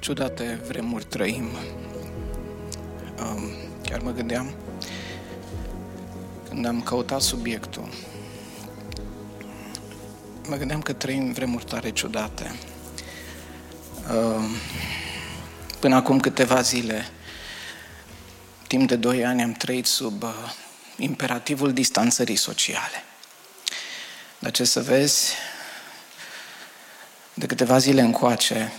ciudate vremuri trăim. Um, chiar mă gândeam când am căutat subiectul, mă gândeam că trăim vremuri tare ciudate. Um, până acum câteva zile, timp de doi ani, am trăit sub uh, imperativul distanțării sociale. Dar ce să vezi, de câteva zile încoace,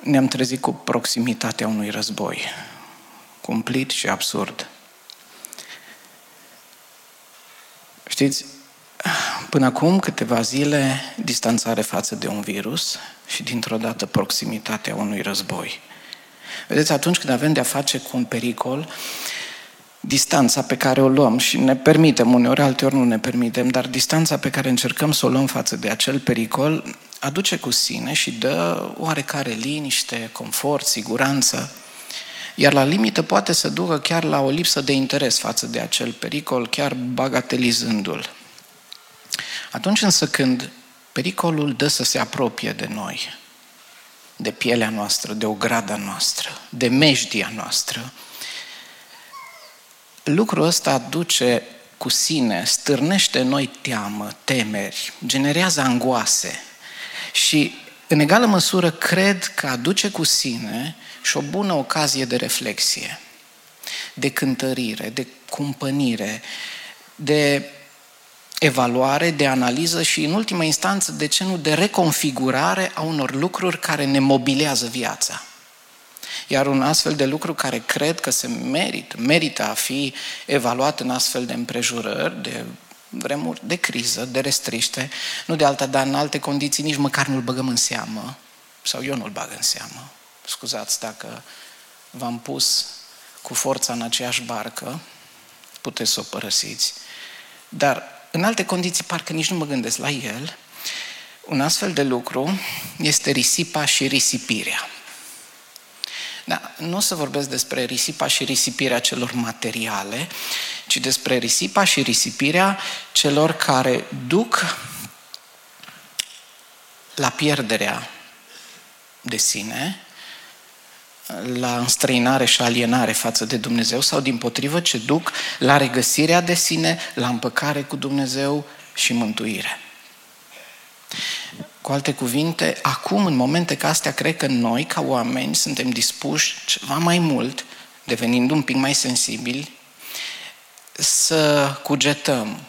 ne-am trezit cu proximitatea unui război, cumplit și absurd. Știți, până acum câteva zile, distanțare față de un virus și dintr-o dată proximitatea unui război. Vedeți, atunci când avem de-a face cu un pericol, distanța pe care o luăm și ne permitem, uneori, alteori nu ne permitem, dar distanța pe care încercăm să o luăm față de acel pericol aduce cu sine și dă oarecare liniște, confort, siguranță, iar la limită poate să ducă chiar la o lipsă de interes față de acel pericol, chiar bagatelizându-l. Atunci însă când pericolul dă să se apropie de noi, de pielea noastră, de ograda noastră, de mejdia noastră, lucrul ăsta aduce cu sine, stârnește noi teamă, temeri, generează angoase, și în egală măsură cred că aduce cu sine și o bună ocazie de reflexie, de cântărire, de cumpănire, de evaluare, de analiză și, în ultima instanță, de ce nu, de reconfigurare a unor lucruri care ne mobilează viața. Iar un astfel de lucru care cred că se merită, merită a fi evaluat în astfel de împrejurări, de vremuri de criză, de restriște, nu de alta, dar în alte condiții nici măcar nu-l băgăm în seamă, sau eu nu-l bag în seamă. Scuzați dacă v-am pus cu forța în aceeași barcă, puteți să o părăsiți. Dar în alte condiții parcă nici nu mă gândesc la el. Un astfel de lucru este risipa și risipirea. Da, nu o să vorbesc despre risipa și risipirea celor materiale, ci despre risipa și risipirea celor care duc la pierderea de sine, la înstrăinare și alienare față de Dumnezeu sau din potrivă ce duc la regăsirea de sine, la împăcare cu Dumnezeu și mântuire. Cu alte cuvinte, acum, în momente ca astea, cred că noi, ca oameni, suntem dispuși ceva mai mult, devenind un pic mai sensibili, să cugetăm.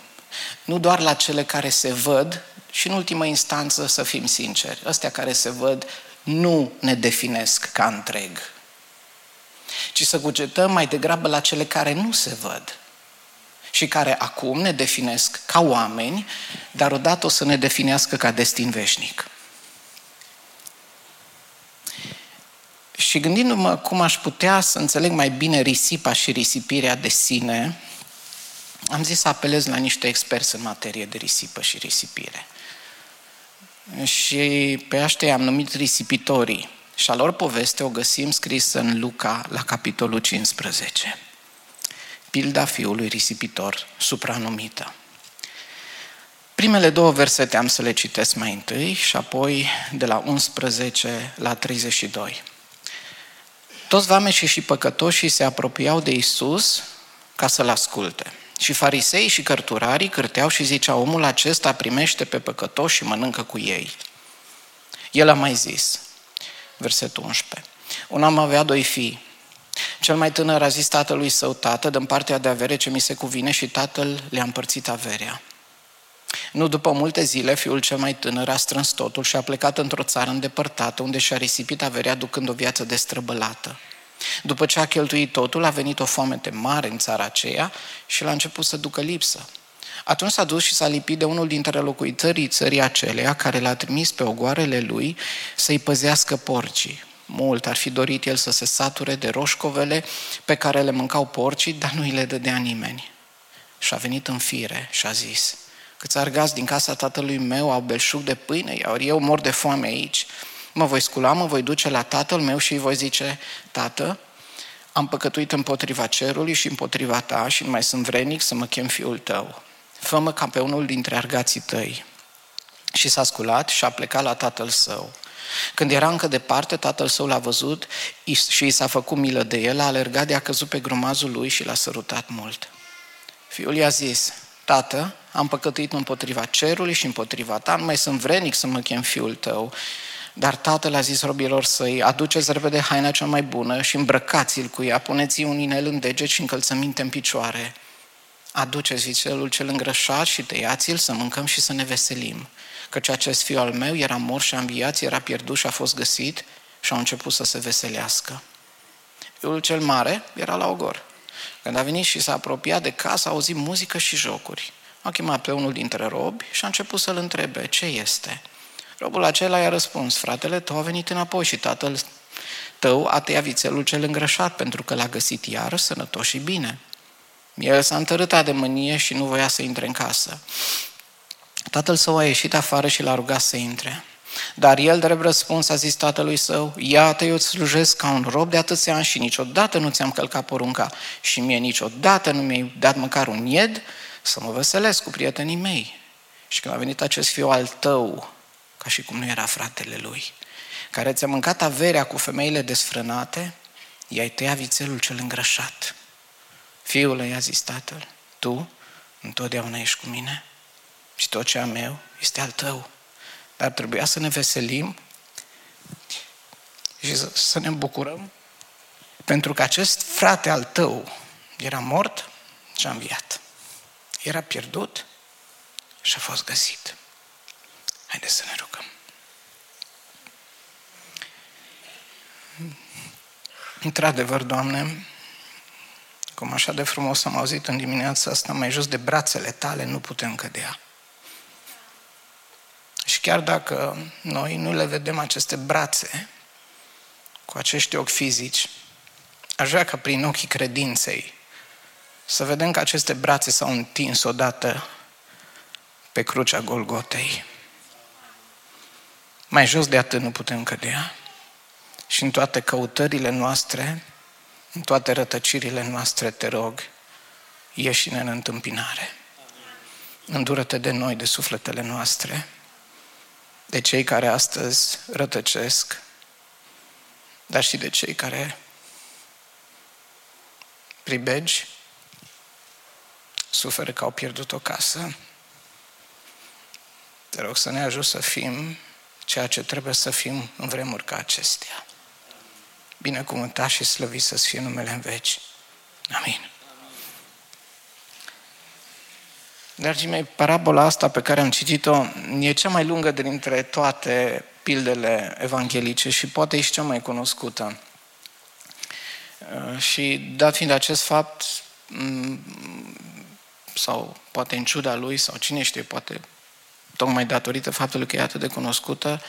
Nu doar la cele care se văd, și în ultimă instanță să fim sinceri, ăstea care se văd nu ne definesc ca întreg, ci să cugetăm mai degrabă la cele care nu se văd și care acum ne definesc ca oameni, dar odată o să ne definească ca destin veșnic. Și gândindu-mă cum aș putea să înțeleg mai bine risipa și risipirea de sine, am zis să apelez la niște experți în materie de risipă și risipire. Și pe aștia am numit risipitorii. Și a lor poveste o găsim scrisă în Luca la capitolul 15 pilda fiului risipitor supranumită. Primele două versete am să le citesc mai întâi și apoi de la 11 la 32. Toți vameșii și păcătoșii se apropiau de Isus ca să-L asculte. Și farisei și cărturarii cârteau și ziceau, omul acesta primește pe păcătoși și mănâncă cu ei. El a mai zis, versetul 11, un om avea doi fii, cel mai tânăr a zis tatălui său, tată, dăm partea de avere ce mi se cuvine și tatăl le-a împărțit averea. Nu după multe zile, fiul cel mai tânăr a strâns totul și a plecat într-o țară îndepărtată, unde și-a risipit averea ducând o viață destrăbălată. După ce a cheltuit totul, a venit o foamete mare în țara aceea și l-a început să ducă lipsă. Atunci s-a dus și s-a lipit de unul dintre locuitorii țării aceleia care l-a trimis pe ogoarele lui să-i păzească porcii. Mult ar fi dorit el să se sature de roșcovele pe care le mâncau porcii, dar nu îi le dădea nimeni. Și a venit în fire și a zis, câți argați din casa tatălui meu au belșug de pâine, iar eu mor de foame aici. Mă voi scula, mă voi duce la tatăl meu și îi voi zice, tată, am păcătuit împotriva cerului și împotriva ta și nu mai sunt vrenic să mă chem fiul tău. Fă-mă ca pe unul dintre argații tăi. Și s-a sculat și a plecat la tatăl său. Când era încă departe, tatăl său l-a văzut și i s-a făcut milă de el, a alergat de a căzut pe grumazul lui și l-a sărutat mult. Fiul i-a zis, tată, am păcătuit împotriva cerului și împotriva ta, nu mai sunt vrenic să mă chem fiul tău. Dar tatăl a zis robilor săi, aduceți repede haina cea mai bună și îmbrăcați-l cu ea, puneți-i un inel în deget și încălțăminte în picioare. Aduceți vițelul cel îngrășat și tăiați-l să mâncăm și să ne veselim. Căci acest fiu al meu era mort și a înviat, era pierdut și a fost găsit și au început să se veselească. Fiul cel mare era la ogor. Când a venit și s-a apropiat de casă, a auzit muzică și jocuri. A chemat pe unul dintre robi și a început să-l întrebe ce este. Robul acela i-a răspuns, fratele tău a venit înapoi și tatăl tău a tăiat vițelul cel îngrășat pentru că l-a găsit iar sănătos și bine. El s-a întărâtat de mânie și nu voia să intre în casă. Tatăl său a ieșit afară și l-a rugat să intre. Dar el, drept răspuns, a zis tatălui său, iată, eu îți slujesc ca un rob de atâția ani și niciodată nu ți-am călcat porunca și mie niciodată nu mi-ai dat măcar un ied să mă veselesc cu prietenii mei. Și când a venit acest fiu al tău, ca și cum nu era fratele lui, care ți-a mâncat averea cu femeile desfrânate, i-ai tăiat vițelul cel îngrășat. Fiule, i-a zis tatăl, tu întotdeauna ești cu mine și tot ce am eu este al tău. Dar trebuia să ne veselim și să ne bucurăm pentru că acest frate al tău era mort și a înviat. Era pierdut și a fost găsit. Haideți să ne rugăm. Într-adevăr, Doamne, cum așa de frumos am auzit în dimineața asta, mai jos de brațele tale nu putem cădea. Și chiar dacă noi nu le vedem aceste brațe cu acești ochi fizici, aș vrea ca prin ochii credinței să vedem că aceste brațe s-au întins odată pe crucea Golgotei. Mai jos de atât nu putem cădea. Și în toate căutările noastre, în toate rătăcirile noastre, te rog, ieși-ne în întâmpinare. Îndură-te de noi, de sufletele noastre, de cei care astăzi rătăcesc, dar și de cei care pribegi, suferă că au pierdut o casă. Te rog să ne ajut să fim ceea ce trebuie să fim în vremuri ca acestea. Binecuvântat și slăvit să fie numele în veci. Amin. Dragii mei, parabola asta pe care am citit-o e cea mai lungă dintre toate pildele evanghelice și poate e și cea mai cunoscută. Uh, și dat fiind acest fapt, mm, sau poate în ciuda lui, sau cine știe, poate tocmai datorită faptului că e atât de cunoscută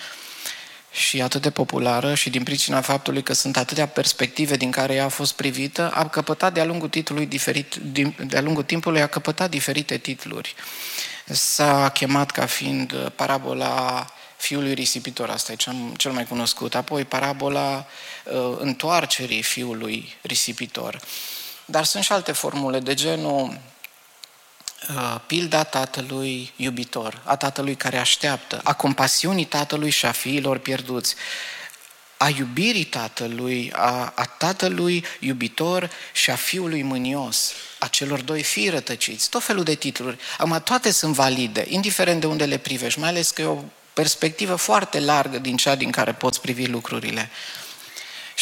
și atât de populară și din pricina faptului că sunt atâtea perspective din care ea a fost privită, a căpătat de-a lungul titlului diferit, de-a lungul timpului a căpătat diferite titluri. S-a chemat ca fiind parabola fiului risipitor, asta e cel mai cunoscut, apoi parabola uh, întoarcerii fiului risipitor. Dar sunt și alte formule de genul Uh, pilda tatălui iubitor, a tatălui care așteaptă, a compasiunii tatălui și a fiilor pierduți, a iubirii tatălui, a, a tatălui iubitor și a fiului mânios, a celor doi fii rătăciți, tot felul de titluri. Acum, toate sunt valide, indiferent de unde le privești, mai ales că e o perspectivă foarte largă din cea din care poți privi lucrurile.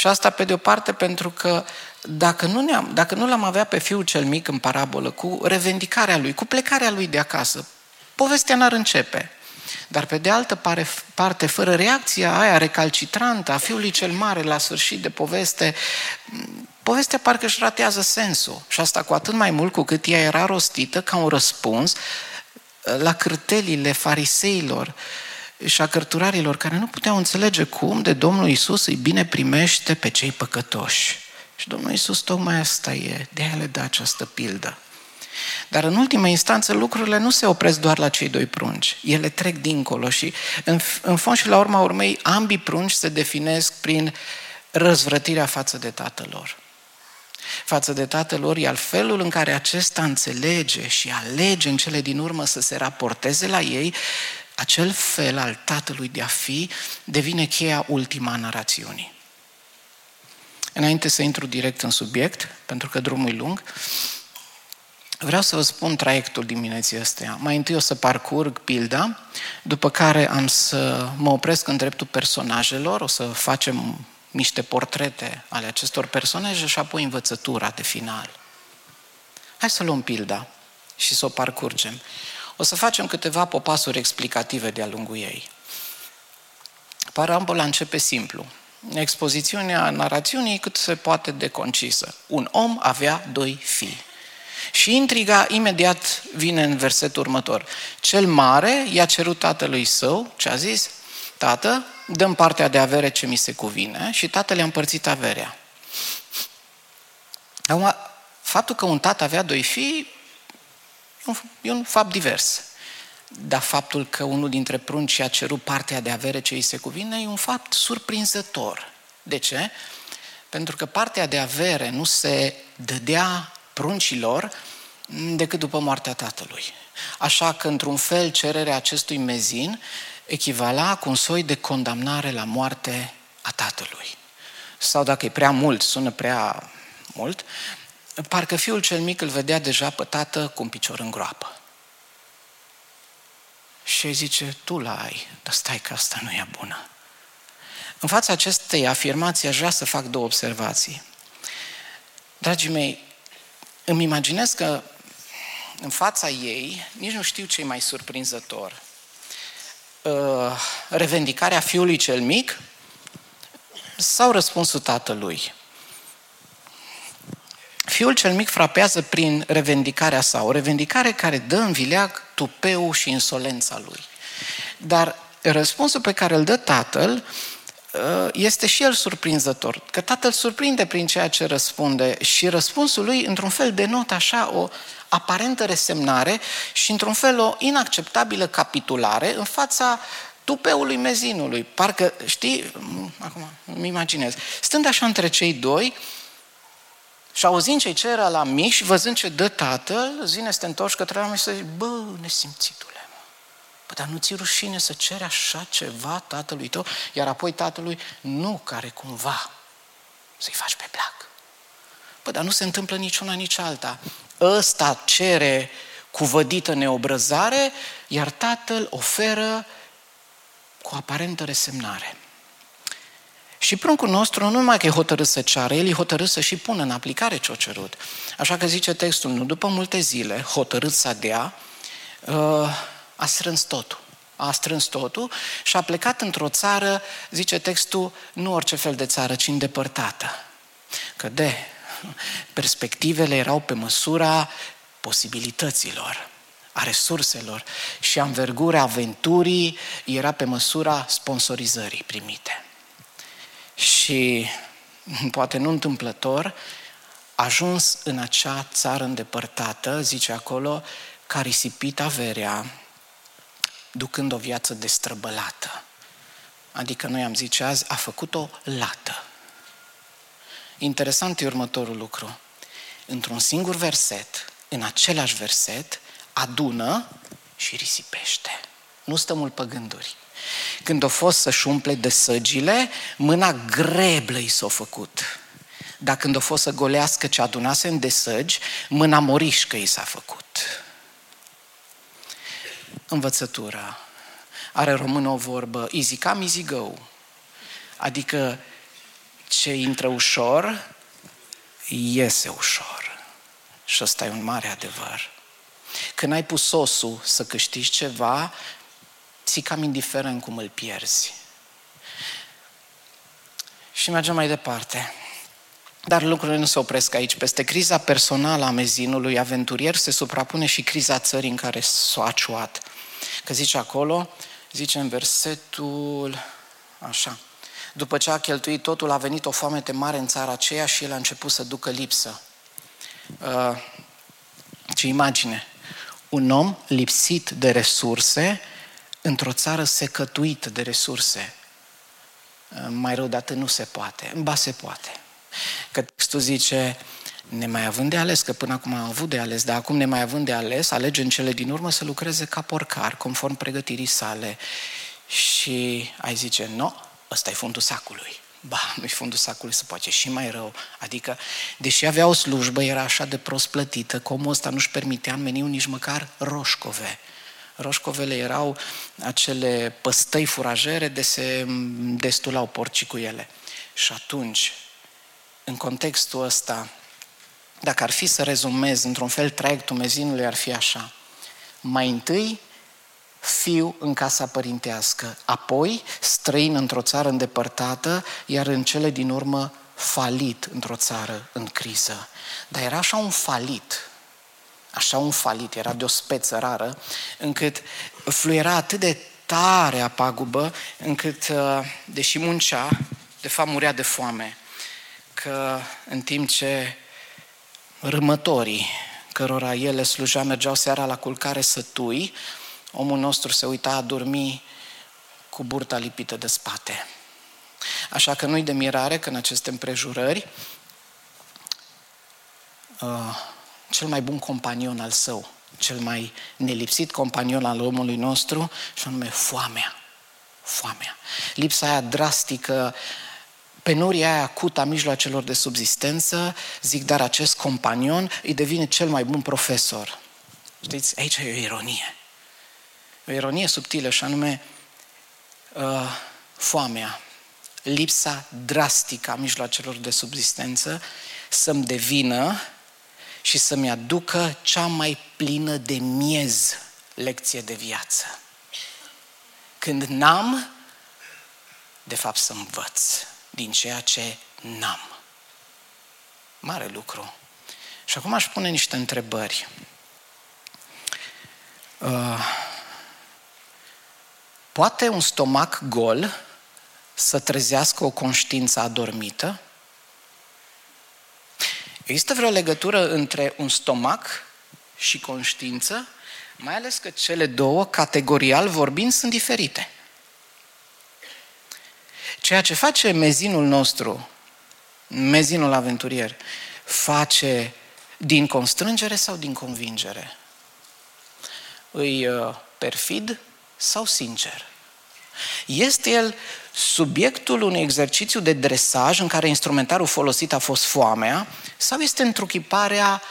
Și asta pe de o parte pentru că dacă nu, ne-am, dacă nu l-am avea pe fiul cel mic în parabolă, cu revendicarea lui, cu plecarea lui de acasă, povestea n-ar începe. Dar pe de altă parte, fără reacția aia recalcitrantă a fiului cel mare la sfârșit de poveste, povestea parcă își ratează sensul. Și asta cu atât mai mult cu cât ea era rostită ca un răspuns la cârtelile fariseilor și a cărturarilor care nu puteau înțelege cum de Domnul Isus îi bine primește pe cei păcătoși. Și Domnul Isus tocmai asta e, de a le da această pildă. Dar în ultima instanță lucrurile nu se opresc doar la cei doi prunci. Ele trec dincolo și în, în fond și la urma urmei ambii prunci se definesc prin răzvrătirea față de tatăl lor. Față de tatăl lor, iar felul în care acesta înțelege și alege în cele din urmă să se raporteze la ei, acel fel al tatălui de a fi devine cheia ultima a narațiunii. Înainte să intru direct în subiect, pentru că drumul e lung, Vreau să vă spun traiectul dimineții astea. Mai întâi o să parcurg pilda, după care am să mă opresc în dreptul personajelor, o să facem niște portrete ale acestor personaje și apoi învățătura de final. Hai să luăm pilda și să o parcurgem. O să facem câteva popasuri explicative de-a lungul ei. Parabola începe simplu. Expozițiunea narațiunii cât se poate de concisă. Un om avea doi fii. Și intriga imediat vine în versetul următor. Cel mare i-a cerut tatălui său, ce a zis? Tată, dăm partea de avere ce mi se cuvine și tatăl i-a împărțit averea. Acum, faptul că un tată avea doi fii e un fapt divers. Dar faptul că unul dintre prunci a cerut partea de avere ce îi se cuvine e un fapt surprinzător. De ce? Pentru că partea de avere nu se dădea pruncilor decât după moartea tatălui. Așa că, într-un fel, cererea acestui mezin echivala cu un soi de condamnare la moarte a tatălui. Sau dacă e prea mult, sună prea mult, parcă fiul cel mic îl vedea deja pe tată cu un picior în groapă. Și îi zice, tu la ai, dar stai că asta nu e bună. În fața acestei afirmații aș vrea să fac două observații. Dragii mei, îmi imaginez că în fața ei, nici nu știu ce e mai surprinzător. Uh, revendicarea fiului cel mic sau răspunsul tatălui? Fiul cel mic frapează prin revendicarea sa, o revendicare care dă în vileag tupeul și insolența lui. Dar răspunsul pe care îl dă tatăl Uh, este și el surprinzător, că tatăl surprinde prin ceea ce răspunde și răspunsul lui, într-un fel, denotă așa o aparentă resemnare și, într-un fel, o inacceptabilă capitulare în fața tupeului mezinului. Parcă, știi, acum îmi imaginez, stând așa între cei doi și auzind ce-i cer la mic și văzând ce dă tatăl, zine să te întorci către la și să zici, bă, nesimțitule, Păi, dar nu ți rușine să ceri așa ceva tatălui tău, iar apoi tatălui nu care cumva să-i faci pe plac. Păi, dar nu se întâmplă niciuna, nici alta. Ăsta cere cu vădită neobrăzare, iar tatăl oferă cu aparentă resemnare. Și pruncul nostru nu numai că e hotărât să ceară, el e hotărât să și pună în aplicare ce-o cerut. Așa că zice textul, nu după multe zile, hotărât să dea, uh, a strâns totul. A strâns totul și a plecat într-o țară, zice textul, nu orice fel de țară, ci îndepărtată. Că de perspectivele erau pe măsura posibilităților, a resurselor și învergura aventurii era pe măsura sponsorizării primite. Și, poate nu întâmplător, ajuns în acea țară îndepărtată, zice acolo, că a risipit averea ducând o viață destrăbălată. Adică noi am zice azi, a făcut-o lată. Interesant e următorul lucru. Într-un singur verset, în același verset, adună și risipește. Nu stă mult pe gânduri. Când a fost să-și umple de săgile, mâna greblă i s-a făcut. Dar când a fost să golească ce adunase în desăgi, mâna morișcă i s-a făcut învățătura. Are română o vorbă, easy come, easy go. Adică ce intră ușor, iese ușor. Și ăsta e un mare adevăr. Când ai pus sosul să câștigi ceva, ți cam indiferent cum îl pierzi. Și mergem mai departe. Dar lucrurile nu se opresc aici. Peste criza personală a mezinului aventurier se suprapune și criza țării în care s-a aciuat. Că zice acolo, zice în versetul așa, după ce a cheltuit totul, a venit o foamete mare în țara aceea și el a început să ducă lipsă. Uh, ce imagine! Un om lipsit de resurse într-o țară secătuită de resurse. Uh, mai rău de atât nu se poate. Ba se poate. Că textul zice, ne mai având de ales, că până acum am avut de ales, dar acum ne mai având de ales, alege în cele din urmă să lucreze ca porcar, conform pregătirii sale. Și ai zice, nu, no, ăsta e fundul sacului. Ba, nu-i fundul sacului, să poate și mai rău. Adică, deși avea o slujbă, era așa de prost plătită, că omul ăsta nu-și permitea în meniu nici măcar roșcove. Roșcovele erau acele păstăi furajere de se destulau porcii cu ele. Și atunci, în contextul ăsta, dacă ar fi să rezumez într-un fel traiectul mezinului, ar fi așa. Mai întâi, fiu în casa părintească, apoi străin într-o țară îndepărtată, iar în cele din urmă falit într-o țară în criză. Dar era așa un falit, așa un falit, era de o speță rară, încât fluiera atât de tare a pagubă, încât, uh, deși muncea, de fapt murea de foame. Că în timp ce râmătorii, cărora ele slujea, mergeau seara la culcare sătui, omul nostru se uita a dormi cu burta lipită de spate. Așa că nu-i de mirare că în aceste împrejurări uh, cel mai bun companion al său, cel mai nelipsit companion al omului nostru, și anume foamea. Foamea. Lipsa aia drastică, penuria aia acută a mijloacelor de subzistență, zic, dar acest companion îi devine cel mai bun profesor. Știți, aici e o ironie o ironie subtilă și anume uh, foamea, lipsa drastică a mijloacelor de subzistență să-mi devină și să-mi aducă cea mai plină de miez lecție de viață. Când n-am, de fapt să învăț din ceea ce n-am. Mare lucru. Și acum aș pune niște întrebări. Uh, Poate un stomac gol să trezească o conștiință adormită? Există vreo legătură între un stomac și conștiință? Mai ales că cele două, categorial vorbind, sunt diferite. Ceea ce face mezinul nostru, mezinul aventurier, face din constrângere sau din convingere? Îi uh, perfid sau sincer? Este el subiectul unui exercițiu de dresaj în care instrumentarul folosit a fost foamea sau este întruchiparea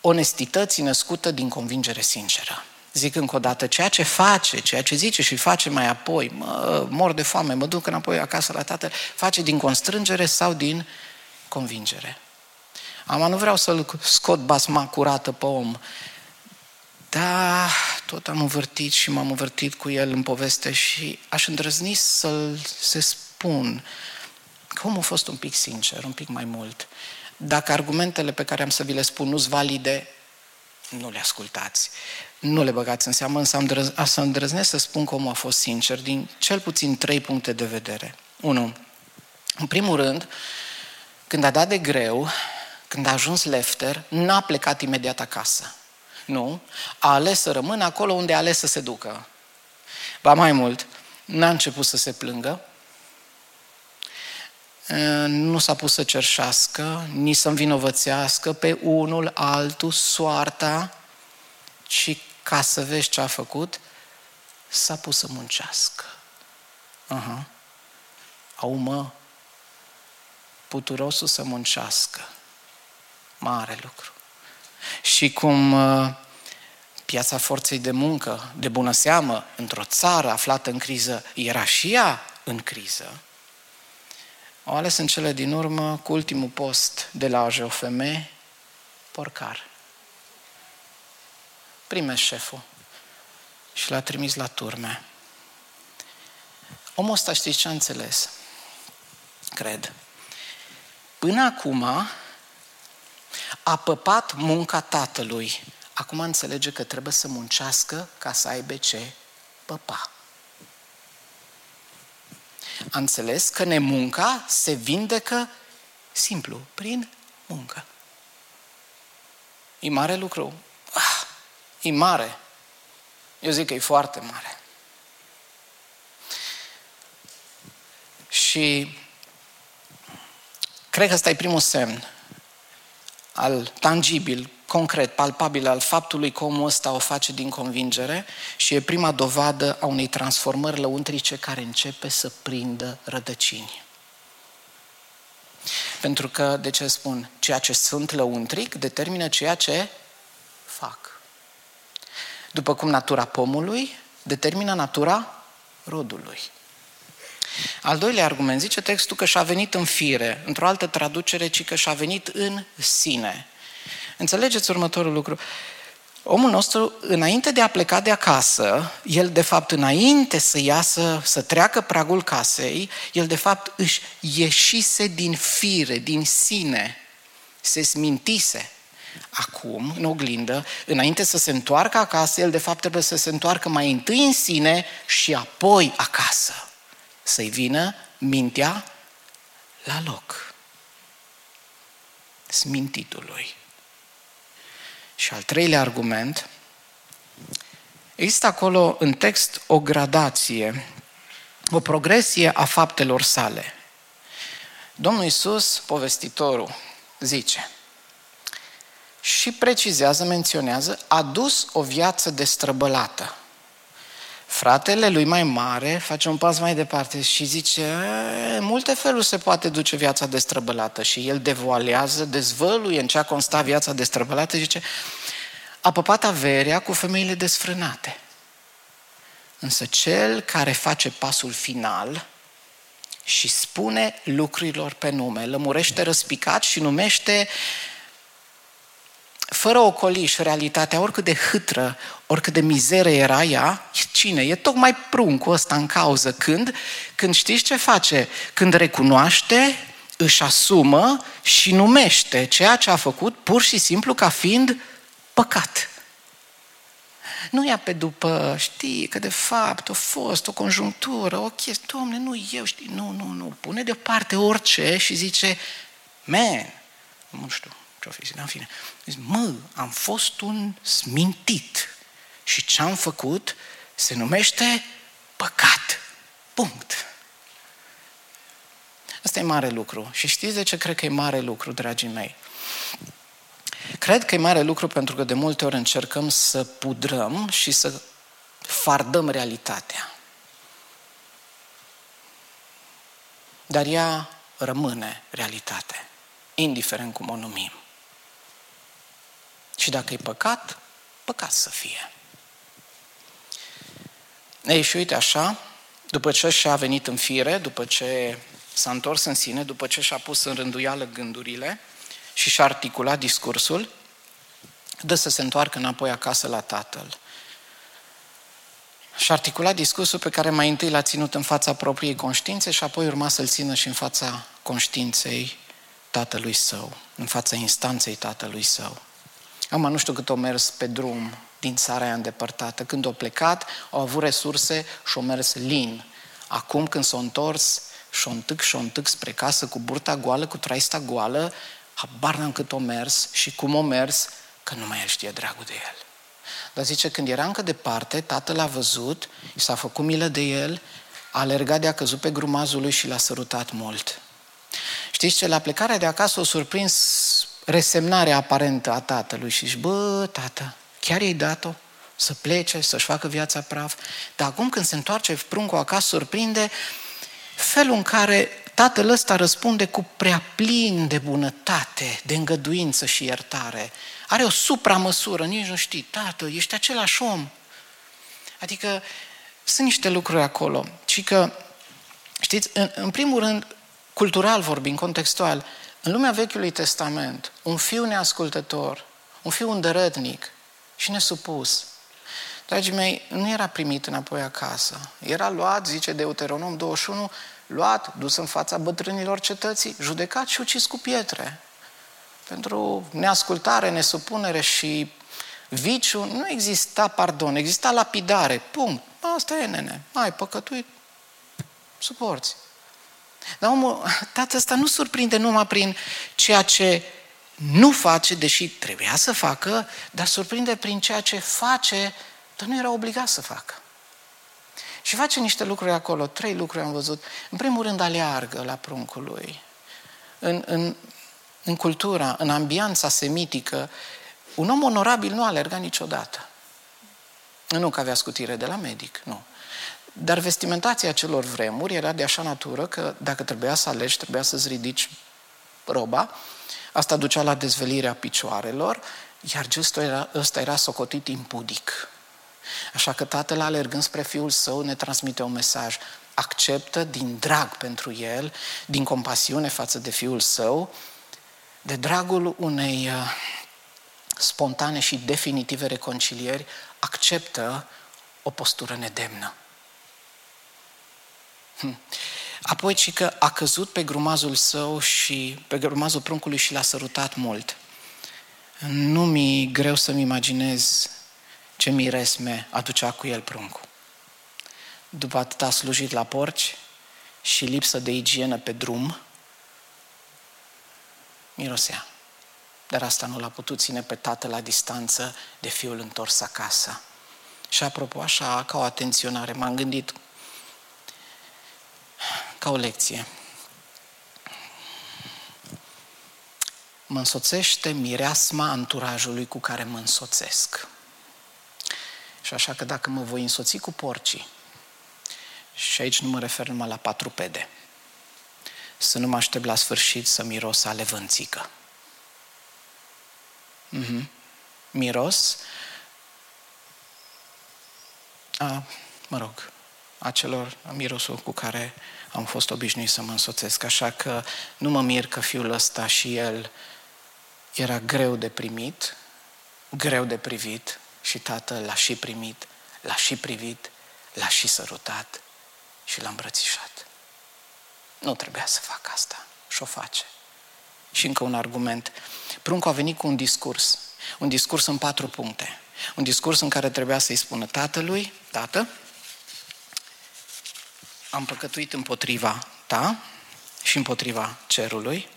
onestității născută din convingere sinceră? Zic încă o dată, ceea ce face, ceea ce zice și face mai apoi, mă, mor de foame, mă duc înapoi acasă la tatăl, face din constrângere sau din convingere. Am nu vreau să-l scot basma curată pe om, da, tot am învârtit și m-am învârtit cu el în poveste și aș îndrăzni să-l se spun că omul a fost un pic sincer, un pic mai mult. Dacă argumentele pe care am să vi le spun nu-s valide, nu le ascultați. Nu le băgați în seamă, însă am drăz, să îndrăznesc să spun că omul a fost sincer din cel puțin trei puncte de vedere. Unu, în primul rând, când a dat de greu, când a ajuns lefter, n-a plecat imediat acasă. Nu. A ales să rămână acolo unde a ales să se ducă. Ba mai mult, n-a început să se plângă, nu s-a pus să cerșească, nici să învinovățească pe unul, altul, soarta, ci ca să vezi ce a făcut, s-a pus să muncească. Aha. Au mă, puturosul să muncească. Mare lucru și cum uh, piața forței de muncă, de bună seamă, într-o țară aflată în criză, era și ea în criză, au ales în cele din urmă, cu ultimul post de la AJOFM, porcar. Prime șeful și l-a trimis la turme. Omul ăsta știți ce a înțeles? Cred. Până acum a păpat munca tatălui. Acum înțelege că trebuie să muncească ca să aibă ce păpa. A înțeles că nemunca se vindecă simplu, prin muncă. E mare lucru. Ah, e mare. Eu zic că e foarte mare. Și cred că ăsta e primul semn al tangibil, concret, palpabil al faptului că omul ăsta o face din convingere și e prima dovadă a unei transformări lăuntrice care începe să prindă rădăcini. Pentru că, de ce spun, ceea ce sunt lăuntric determină ceea ce fac. După cum natura pomului determină natura rodului. Al doilea argument zice textul că și-a venit în fire, într-o altă traducere, ci că și-a venit în sine. Înțelegeți următorul lucru? Omul nostru, înainte de a pleca de acasă, el de fapt înainte să iasă, să treacă pragul casei, el de fapt își ieșise din fire, din sine, se smintise. Acum, în oglindă, înainte să se întoarcă acasă, el de fapt trebuie să se întoarcă mai întâi în sine și apoi acasă. Să-i vină mintea la loc. Smintitului. Și al treilea argument, există acolo în text o gradație, o progresie a faptelor sale. Domnul Iisus, povestitorul, zice și precizează, menționează, a dus o viață destrăbălată. Fratele lui mai mare face un pas mai departe și zice, în multe feluri se poate duce viața destrăbălată și el devoalează, dezvăluie în ce a constat viața destrăbălată și zice, a păpat averea cu femeile desfrânate. Însă cel care face pasul final și spune lucrurilor pe nume, lămurește răspicat și numește fără ocoliș realitatea, oricât de hâtră, oricât de mizeră era ea, e cine? E tocmai pruncul ăsta în cauză. Când? Când știți ce face? Când recunoaște, își asumă și numește ceea ce a făcut pur și simplu ca fiind păcat. Nu ia pe după, știi, că de fapt a fost o conjunctură, o chestie, domne, nu eu, știi, nu, nu, nu, pune deoparte orice și zice, man, nu știu, ce-o fi, în fine, zice, mă, am fost un smintit și ce am făcut se numește păcat. Punct. Asta e mare lucru. Și știți de ce cred că e mare lucru, dragii mei? Cred că e mare lucru pentru că de multe ori încercăm să pudrăm și să fardăm realitatea. Dar ea rămâne realitate, indiferent cum o numim. Și dacă e păcat, păcat să fie. Ei, și uite așa, după ce și-a venit în fire, după ce s-a întors în sine, după ce și-a pus în rânduială gândurile și și-a articulat discursul, dă să se întoarcă înapoi acasă la tatăl. Și-a articulat discursul pe care mai întâi l-a ținut în fața propriei conștiințe și apoi urma să-l țină și în fața conștiinței tatălui său, în fața instanței tatălui său. Acum nu știu cât o mers pe drum din țara aia îndepărtată. Când au plecat, au avut resurse și au mers lin. Acum când s-au întors, și-o întâc și-o întâc spre casă cu burta goală, cu traista goală, habar n-am cât o mers și cum o mers, că nu mai el știe dragul de el. Dar zice, când era încă departe, tatăl l-a văzut, i s-a făcut milă de el, a alergat de a căzut pe grumazul lui și l-a sărutat mult. Știți ce? La plecarea de acasă o surprins resemnarea aparentă a tatălui și zice, bă, tată, chiar i-ai dat-o? Să plece, să-și facă viața praf. Dar acum când se întoarce pruncul acasă, surprinde felul în care tatăl ăsta răspunde cu prea plin de bunătate, de îngăduință și iertare. Are o supramăsură, nici nu știi, tată, ești același om. Adică sunt niște lucruri acolo. Și că, știți, în, în primul rând, cultural vorbind, contextual, în lumea Vechiului Testament, un fiu neascultător, un fiu îndărătnic și nesupus, Dragii mei, nu era primit înapoi acasă. Era luat, zice Deuteronom 21, luat, dus în fața bătrânilor cetății, judecat și ucis cu pietre. Pentru neascultare, nesupunere și viciu nu exista pardon, exista lapidare. Punct. Asta e, nene. Ai păcătuit, suporți. Dar omul, tatăl ăsta nu surprinde numai prin ceea ce nu face, deși trebuia să facă, dar surprinde prin ceea ce face, dar nu era obligat să facă. Și face niște lucruri acolo, trei lucruri am văzut. În primul rând, aleargă la pruncul lui. În, în, în cultura, în ambianța semitică, un om onorabil nu alerga niciodată. Nu că avea scutire de la medic, nu. Dar vestimentația celor vremuri era de așa natură că dacă trebuia să alegi, trebuia să-ți ridici roba, asta ducea la dezvelirea picioarelor, iar gestul era, ăsta era socotit impudic. Așa că tatăl, alergând spre fiul său, ne transmite un mesaj. Acceptă din drag pentru el, din compasiune față de fiul său, de dragul unei uh, spontane și definitive reconcilieri, acceptă o postură nedemnă. Hm. Apoi, ci că a căzut pe grumazul său și pe grumazul pruncului și l-a sărutat mult. Nu mi greu să-mi imaginez ce miresme aducea cu el pruncul. După atât a slujit la porci și lipsă de igienă pe drum, mirosea. Dar asta nu l-a putut ține pe tatăl la distanță de fiul întors acasă. Și apropo, așa, ca o atenționare, m-am gândit ca o lecție. Mă însoțește mireasma anturajului cu care mă însoțesc. Și așa că dacă mă voi însoți cu porcii, și aici nu mă refer numai la patru pede, să nu mă aștept la sfârșit să miros ale vânțică. Mm-hmm. Miros a, mă rog, acelor mirosul cu care am fost obișnuit să mă însoțesc. Așa că nu mă mir că fiul ăsta și el era greu de primit, greu de privit, și tatăl l-a și primit, l-a și privit, l-a și sărutat și l-a îmbrățișat. Nu trebuia să facă asta și o face. Și încă un argument. Pruncul a venit cu un discurs. Un discurs în patru puncte. Un discurs în care trebuia să-i spună tatălui, tată, am păcătuit împotriva ta și împotriva cerului,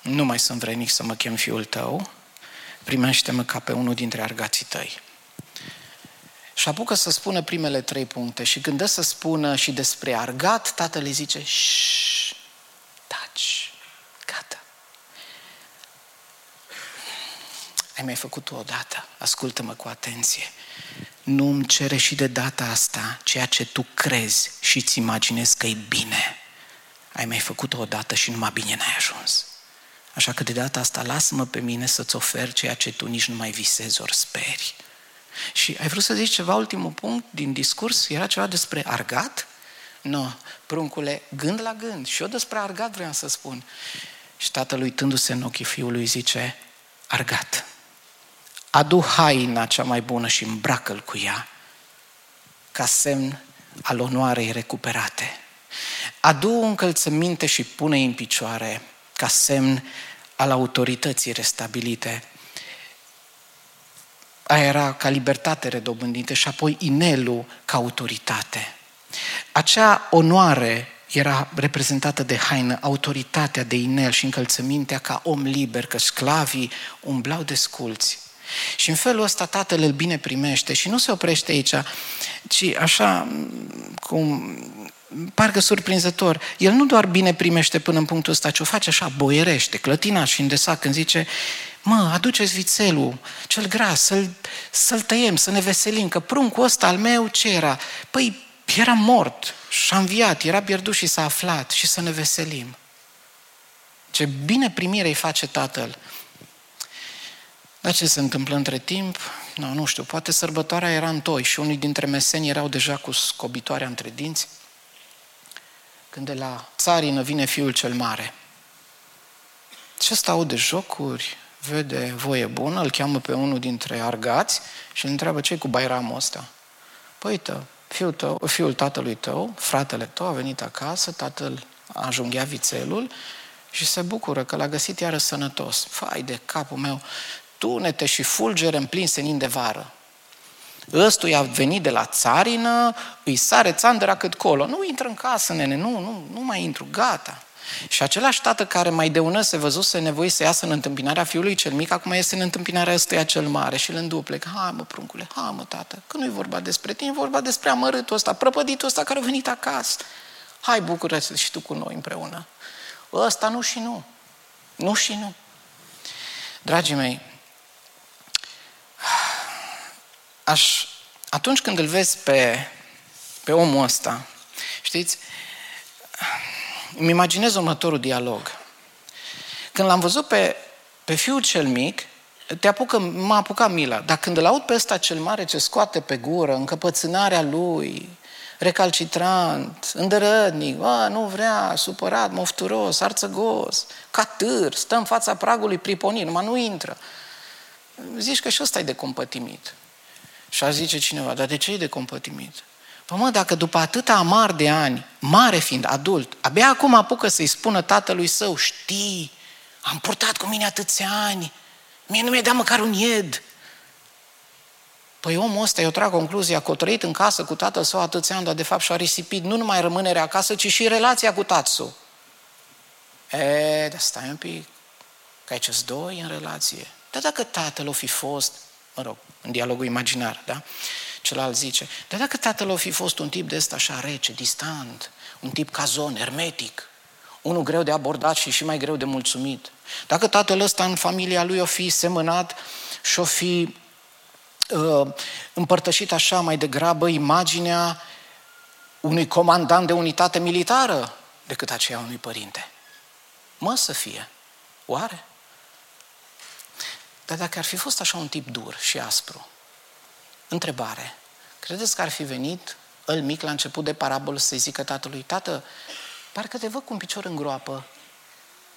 nu mai sunt vrenic să mă chem fiul tău, primește-mă ca pe unul dintre argații tăi. Și apucă să spună primele trei puncte și când dă să spună și despre argat, tatăl îi zice, șșșș, taci, gata. Ai mai făcut-o odată, ascultă-mă cu atenție. Nu îmi cere și de data asta ceea ce tu crezi și îți imaginezi că e bine. Ai mai făcut-o odată și numai bine n-ai ajuns. Așa că de data asta lasă-mă pe mine să-ți ofer ceea ce tu nici nu mai visezi ori speri. Și ai vrut să zici ceva, ultimul punct din discurs? Era ceva despre argat? Nu, no, pruncule, gând la gând. Și eu despre argat vreau să spun. Și tatăl uitându-se în ochii fiului zice, argat, adu haina cea mai bună și îmbracă-l cu ea, ca semn al onoarei recuperate. Adu încălțăminte și pune în picioare, ca semn al autorității restabilite. Aia era ca libertate redobândită și apoi inelul ca autoritate. Acea onoare era reprezentată de haină, autoritatea de inel și încălțămintea ca om liber, că sclavii umblau de sculți. Și în felul ăsta tatăl îl bine primește și nu se oprește aici, ci așa cum parcă surprinzător, el nu doar bine primește până în punctul ăsta, ci o face așa, boierește, clătina și îndesa când zice, mă, aduceți vițelul, cel gras, să-l, să-l tăiem, să ne veselim, că pruncul ăsta al meu ce era? Păi, era mort și a înviat, era pierdut și s-a aflat și să ne veselim. Ce bine primire îi face tatăl. Dar ce se întâmplă între timp? Nu, nu știu, poate sărbătoarea era în toi și unii dintre meseni erau deja cu scobitoarea între dinți când de la țarină vine fiul cel mare. Și ăsta aude jocuri, vede voie bună, îl cheamă pe unul dintre argați și îl întreabă ce cu bairamul ăsta. Păi, tă, fiul, tău, fiul tatălui tău, fratele tău a venit acasă, tatăl a junghiat vițelul și se bucură că l-a găsit iară sănătos. Fai de capul meu, tunete și fulgere în plin senin de vară. Ăstuia a venit de la țarină, îi sare țandăra cât colo. Nu intră în casă, nene, nu, nu, nu mai intru, gata. Și același tată care mai de ună se văzuse nevoie să iasă în întâmpinarea fiului cel mic, acum este în întâmpinarea ăstuia cel mare și îl înduplec. Hai mă, pruncule, hai mă, tată, că nu-i vorba despre tine, e vorba despre amărâtul ăsta, prăpăditul ăsta care a venit acasă. Hai, bucură-te și tu cu noi împreună. Ăsta nu și nu. Nu și nu. Dragii mei, aș, atunci când îl vezi pe, pe omul ăsta, știți, îmi imaginez următorul dialog. Când l-am văzut pe, pe fiul cel mic, te apucă, m-a apucat mila, dar când îl aud pe ăsta cel mare ce scoate pe gură, încăpățânarea lui, recalcitrant, îndărădnic, a, nu vrea, supărat, mofturos, arțăgos, catâr, stă în fața pragului priponit, numai nu intră. Zici că și ăsta e de compătimit. Și a zice cineva, dar de ce e de compătimit? Păi mă, dacă după atâta amar de ani, mare fiind, adult, abia acum apucă să-i spună tatălui său, știi, am purtat cu mine atâția ani, mie nu mi-ai dat măcar un ied. Păi omul ăsta, eu trag concluzia că a trăit în casă cu tatăl său atâția ani, dar de fapt și-a risipit nu numai rămânerea acasă, ci și relația cu tatăl E, dar stai un pic, că ai ce doi în relație. Dar dacă tatăl o fi fost, mă rog, în dialogul imaginar, da? Celălalt zice, dar dacă tatăl o fi fost un tip de ăsta așa rece, distant, un tip cazon, hermetic, unul greu de abordat și și mai greu de mulțumit, dacă tatăl ăsta în familia lui o fi semănat și o fi uh, împărtășit așa mai degrabă imaginea unui comandant de unitate militară decât aceea unui părinte. Mă să fie. Oare? Dar dacă ar fi fost așa un tip dur și aspru, întrebare, credeți că ar fi venit îl mic la început de parabolă să-i zică tatălui, tată, parcă te văd cu un picior în groapă,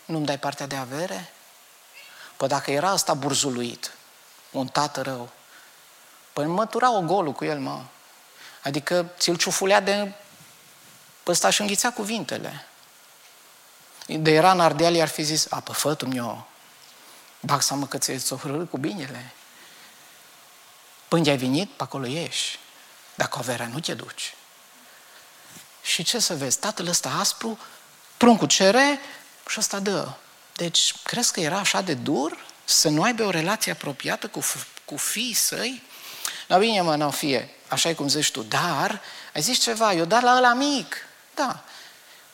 nu-mi dai partea de avere? Păi dacă era ăsta burzuluit, un tată rău, păi mătura o golul cu el, mă. Adică ți-l ciufulea de... Ăsta și înghițea cuvintele. De era în Ardeal, i-ar fi zis, a, pă, fătul meu, bag seama că ți-o cu binele. Până ai venit, pe acolo ieși. Dacă averea nu te duci. Și ce să vezi? Tatăl ăsta aspru, pruncul cere și ăsta dă. Deci, crezi că era așa de dur să nu aibă o relație apropiată cu, cu fiii săi? Nu, bine, mă, nu fie, așa e cum zici tu, dar ai zis ceva, eu dat la ăla mic. Da.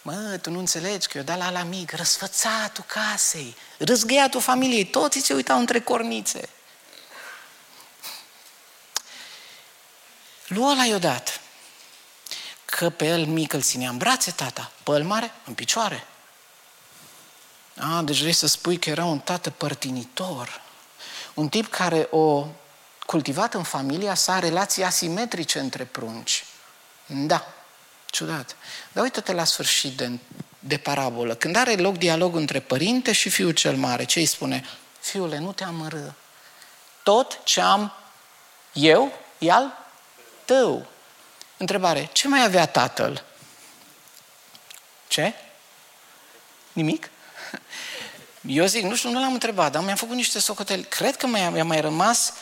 Mă, tu nu înțelegi că eu dat la ăla mic, răsfățatul casei, râzgăiatul familiei, toți se uitau între cornițe. Lui ăla i-o dat. Că pe el mic îl ținea în brațe tata, pe el mare în picioare. A, deci vrei să spui că era un tată părtinitor. Un tip care o cultivat în familia sa relații asimetrice între prunci. Da, ciudat. Dar uite-te la sfârșit de, de parabolă. Când are loc dialog între părinte și fiul cel mare, ce îi spune? Fiule, nu te amără. Tot ce am eu e al tău. Întrebare, ce mai avea tatăl? Ce? Nimic? Eu zic, nu știu, nu l-am întrebat, dar mi-am făcut niște socoteli. Cred că mi-a, mai rămas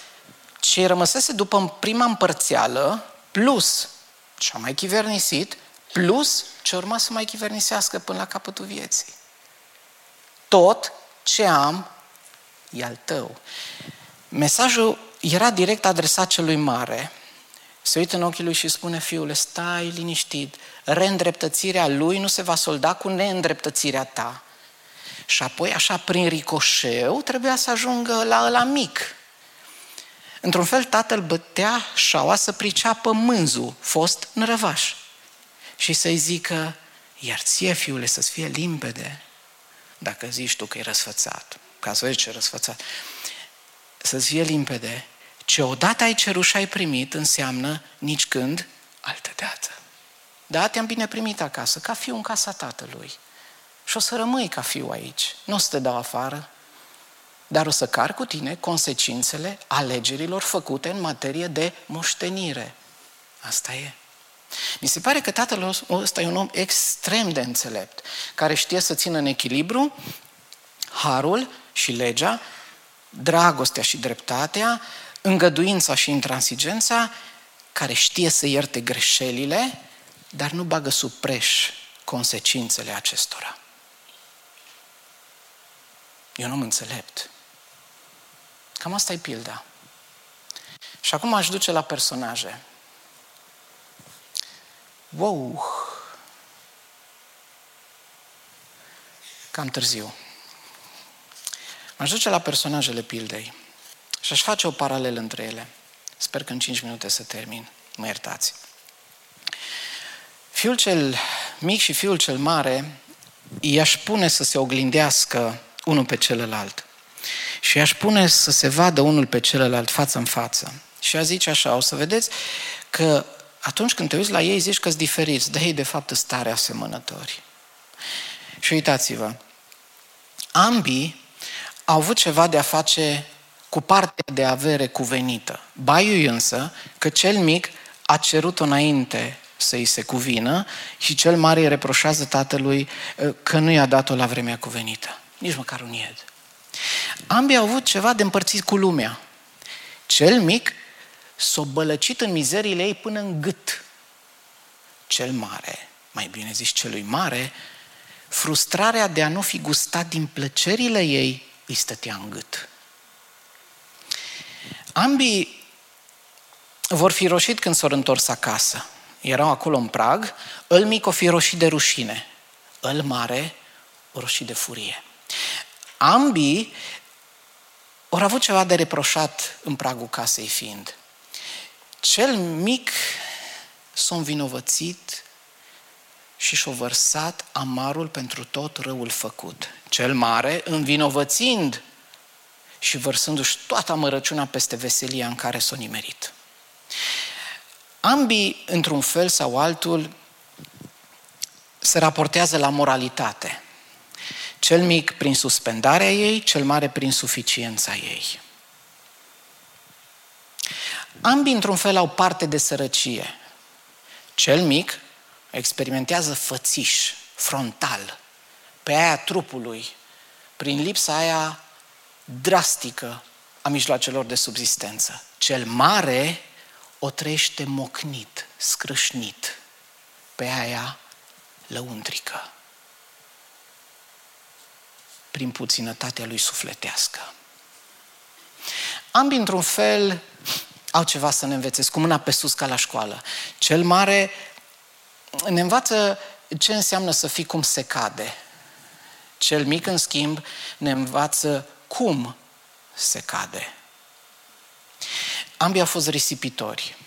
ce rămăsese după prima împărțeală, plus ce a mai chivernisit, plus ce urma să mai chivernisească până la capătul vieții. Tot ce am e al tău. Mesajul era direct adresat celui mare, se uită în ochii lui și spune, fiule, stai liniștit, reîndreptățirea lui nu se va solda cu neîndreptățirea ta. Și apoi, așa, prin ricoșeu, trebuia să ajungă la ăla mic. Într-un fel, tatăl bătea șaua să priceapă mânzul, fost nărăvaș. Și să-i zică, iar ție, fiule, să-ți fie limpede, dacă zici tu că e răsfățat, ca să vezi ce răsfățat, să-ți fie limpede, ce odată ai cerut și ai primit înseamnă nici când altă dată. Da, te-am bine primit acasă, ca fiu în casa tatălui. Și o să rămâi ca fiu aici. Nu o să te dau afară. Dar o să car cu tine consecințele alegerilor făcute în materie de moștenire. Asta e. Mi se pare că tatăl ăsta e un om extrem de înțelept, care știe să țină în echilibru harul și legea, dragostea și dreptatea, îngăduința și intransigența, care știe să ierte greșelile, dar nu bagă sub preș consecințele acestora. E un om înțelept. Cam asta e pilda. Și acum aș duce la personaje. Wow! Cam târziu. M-aș duce la personajele pildei și aș face o paralelă între ele. Sper că în 5 minute să termin. Mă iertați. Fiul cel mic și fiul cel mare i-aș pune să se oglindească unul pe celălalt. Și i-aș pune să se vadă unul pe celălalt față în față. Și a zice așa, o să vedeți că atunci când te uiți la ei, zici că sunt diferiți, dar ei de fapt sunt tare asemănători. Și uitați-vă, ambii au avut ceva de a face cu partea de avere cuvenită. Baiui însă că cel mic a cerut-o înainte să îi se cuvină și cel mare îi reproșează tatălui uh, că nu i-a dat-o la vremea cuvenită. Nici măcar un ied. Ambii au avut ceva de împărțit cu lumea. Cel mic s-a bălăcit în mizeriile ei până în gât. Cel mare, mai bine zis celui mare, frustrarea de a nu fi gustat din plăcerile ei îi stătea în gât. Ambii vor fi roșit când s-au întors acasă. Erau acolo în prag, îl mic o fi roșit de rușine, îl mare o roșit de furie. Ambii au avut ceva de reproșat în pragul casei fiind. Cel mic s-a învinovățit și și-a vărsat amarul pentru tot răul făcut. Cel mare, învinovățind și vărsându-și toată amărăciunea peste veselia în care s-a nimerit. Ambii, într-un fel sau altul, se raportează la moralitate. Cel mic prin suspendarea ei, cel mare prin suficiența ei. Ambii, într-un fel, au parte de sărăcie. Cel mic experimentează fățiș, frontal, pe aia trupului, prin lipsa aia drastică a mijloacelor de subzistență. Cel mare o trăiește mocnit, scrâșnit, pe aia lăuntrică, prin puținătatea lui sufletească. Ambii, într-un fel, au ceva să ne învețe, cu mâna pe sus ca la școală. Cel mare ne învață ce înseamnă să fii cum se cade. Cel mic, în schimb, ne învață cum se cade. Ambii au fost risipitori.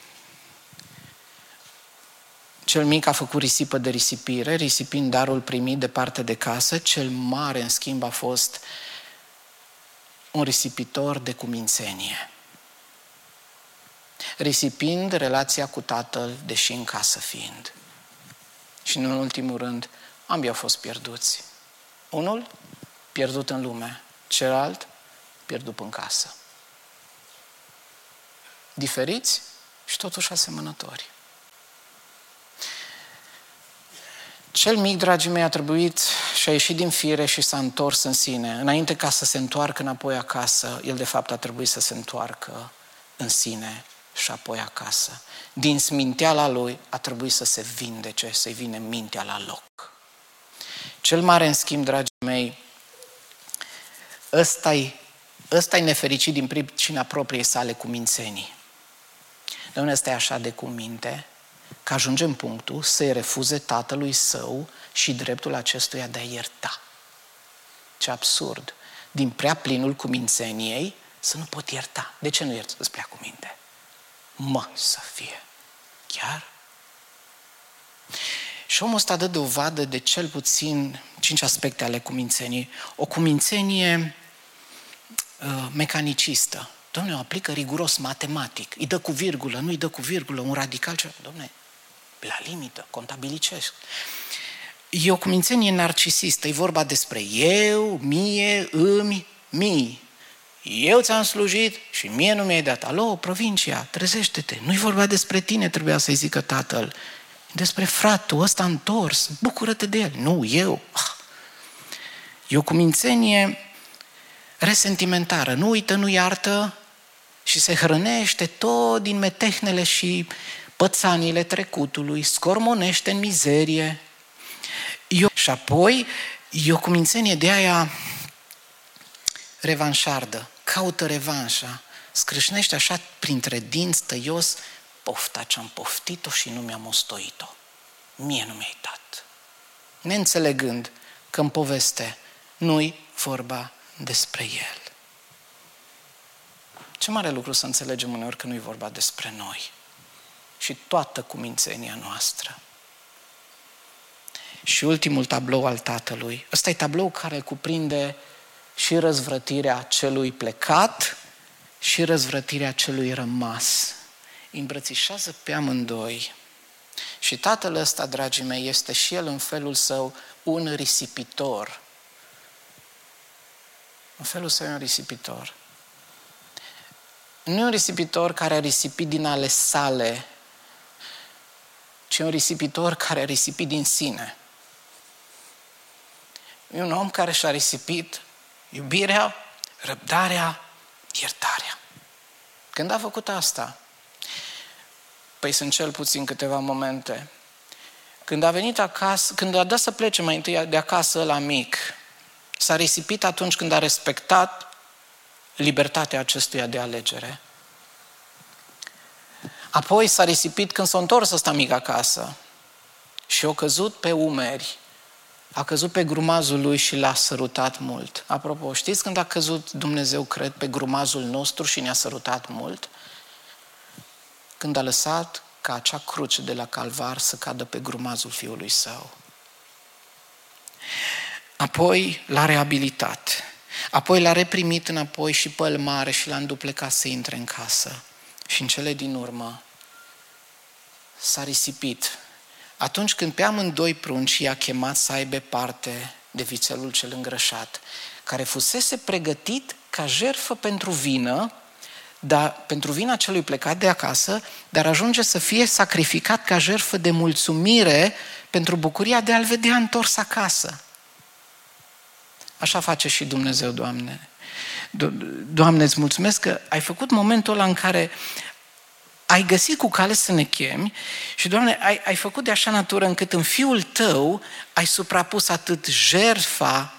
Cel mic a făcut risipă de risipire, risipind darul primit de parte de casă. Cel mare, în schimb, a fost un risipitor de cumințenie. Risipind relația cu tatăl, deși în casă fiind. Și în ultimul rând, ambii au fost pierduți. Unul pierdut în lume, celălalt pierdut în casă. Diferiți și totuși asemănători. Cel mic, dragii mei, a trebuit și a ieșit din fire și s-a întors în sine. Înainte ca să se întoarcă înapoi acasă, el de fapt a trebuit să se întoarcă în sine și apoi acasă. Din sminteala lui a trebuit să se vindece, să-i vine mintea la loc. Cel mare, în schimb, dragii mei, ăsta-i, ăsta-i nefericit din pricina propriei sale cu mințenii. Domnul ăsta e așa de cuminte că ajunge în punctul să-i refuze tatălui său și dreptul acestuia de a ierta. Ce absurd! Din prea plinul cumințeniei să nu pot ierta. De ce nu ierți? Îți prea cu minte. Mă să fie. Chiar? Și omul ăsta dă dovadă de cel puțin cinci aspecte ale cumințenii. O cumințenie uh, mecanicistă. Domnule, o aplică riguros matematic. Îi dă cu virgulă, nu îi dă cu virgulă, un radical ce... Domnule, la limită, contabilicesc. E o cumințenie narcisistă, e vorba despre eu, mie, îmi, mii. eu ți-am slujit și mie nu mi-ai dat. Alo, provincia, trezește-te. Nu-i vorba despre tine, trebuia să-i zică tatăl. Despre fratul ăsta întors, bucură-te de el. Nu, eu. Ah. E o cumințenie resentimentară. Nu uită, nu iartă și se hrănește tot din metehnele și pățanile trecutului, scormonește în mizerie. Eu, și apoi e o cumințenie de aia revanșardă, caută revanșa, scrâșnește așa printre dinți tăios pofta ce-am poftit-o și nu mi-am ostoit-o. Mie nu mi-ai dat. Neînțelegând că în poveste nu-i vorba despre el. Ce mare lucru să înțelegem uneori că nu-i vorba despre noi și toată cumințenia noastră. Și ultimul tablou al Tatălui. Ăsta e tablou care cuprinde și răzvrătirea celui plecat și răzvrătirea celui rămas. Îmbrățișează pe amândoi. Și tatăl ăsta, dragii mei, este și el în felul său un risipitor. În felul său un risipitor. Nu e un risipitor care a risipit din ale sale, ci un risipitor care a risipit din sine. E un om care și-a risipit iubirea, răbdarea, iertarea. Când a făcut asta? Păi sunt cel puțin câteva momente. Când a venit acasă, când a dat să plece mai întâi de acasă la mic, s-a risipit atunci când a respectat libertatea acestuia de alegere. Apoi s-a risipit când s-a întors ăsta mic acasă și a căzut pe umeri a căzut pe grumazul lui și l-a sărutat mult. Apropo, știți când a căzut Dumnezeu, cred, pe grumazul nostru și ne-a sărutat mult? Când a lăsat ca acea cruce de la calvar să cadă pe grumazul fiului său. Apoi l-a reabilitat. Apoi l-a reprimit înapoi și pe mare și l-a înduplecat să intre în casă. Și în cele din urmă s-a risipit atunci când pe amândoi prunci i-a chemat să aibă parte de vițelul cel îngrășat, care fusese pregătit ca jerfă pentru vină, dar, pentru vina celui plecat de acasă, dar ajunge să fie sacrificat ca jerfă de mulțumire pentru bucuria de a-l vedea întors acasă. Așa face și Dumnezeu, Doamne. Doamne, îți mulțumesc că ai făcut momentul ăla în care ai găsit cu cale să ne chemi și, Doamne, ai, ai făcut de așa natură încât în Fiul Tău ai suprapus atât jerfa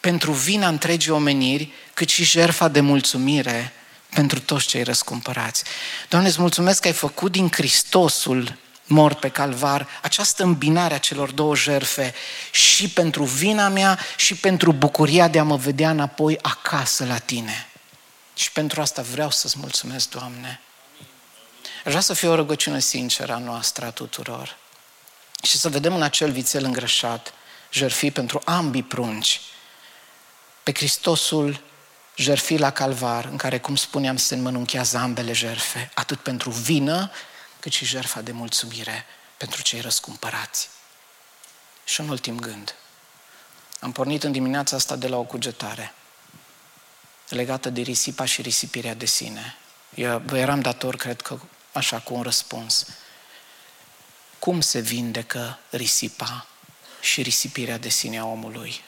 pentru vina întregii omeniri, cât și jerfa de mulțumire pentru toți cei răscumpărați. Doamne, îți mulțumesc că ai făcut din Hristosul mor pe calvar, această îmbinare a celor două jerfe și pentru vina mea și pentru bucuria de a mă vedea înapoi acasă la tine. Și pentru asta vreau să-ți mulțumesc, Doamne. Aș vrea să fie o rugăciune sinceră a noastră a tuturor. Și să vedem în acel vițel îngrășat, jerfi pentru ambii prunci, pe Hristosul jerfi la calvar, în care, cum spuneam, se înmănunchează ambele jerfe, atât pentru vină, cât și jerfa de mulțumire pentru cei răscumpărați. Și un ultim gând. Am pornit în dimineața asta de la o cugetare legată de risipa și risipirea de sine. Eu vă eram dator, cred că, așa cu un răspuns. Cum se vindecă risipa și risipirea de sine a omului?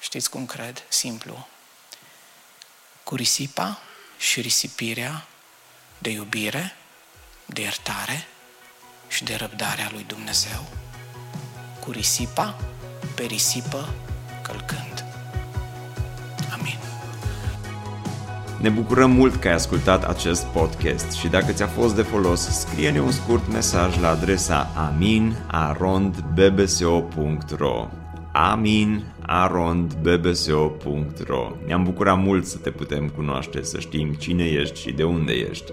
Știți cum cred? Simplu. Cu risipa și risipirea de iubire, de iertare și de răbdarea lui Dumnezeu. Cu risipa pe risipă călcând. Ne bucurăm mult că ai ascultat acest podcast și dacă ți-a fost de folos, scrie-ne un scurt mesaj la adresa aminarondbbso.ro aminarondbbso.ro Ne-am bucurat mult să te putem cunoaște, să știm cine ești și de unde ești.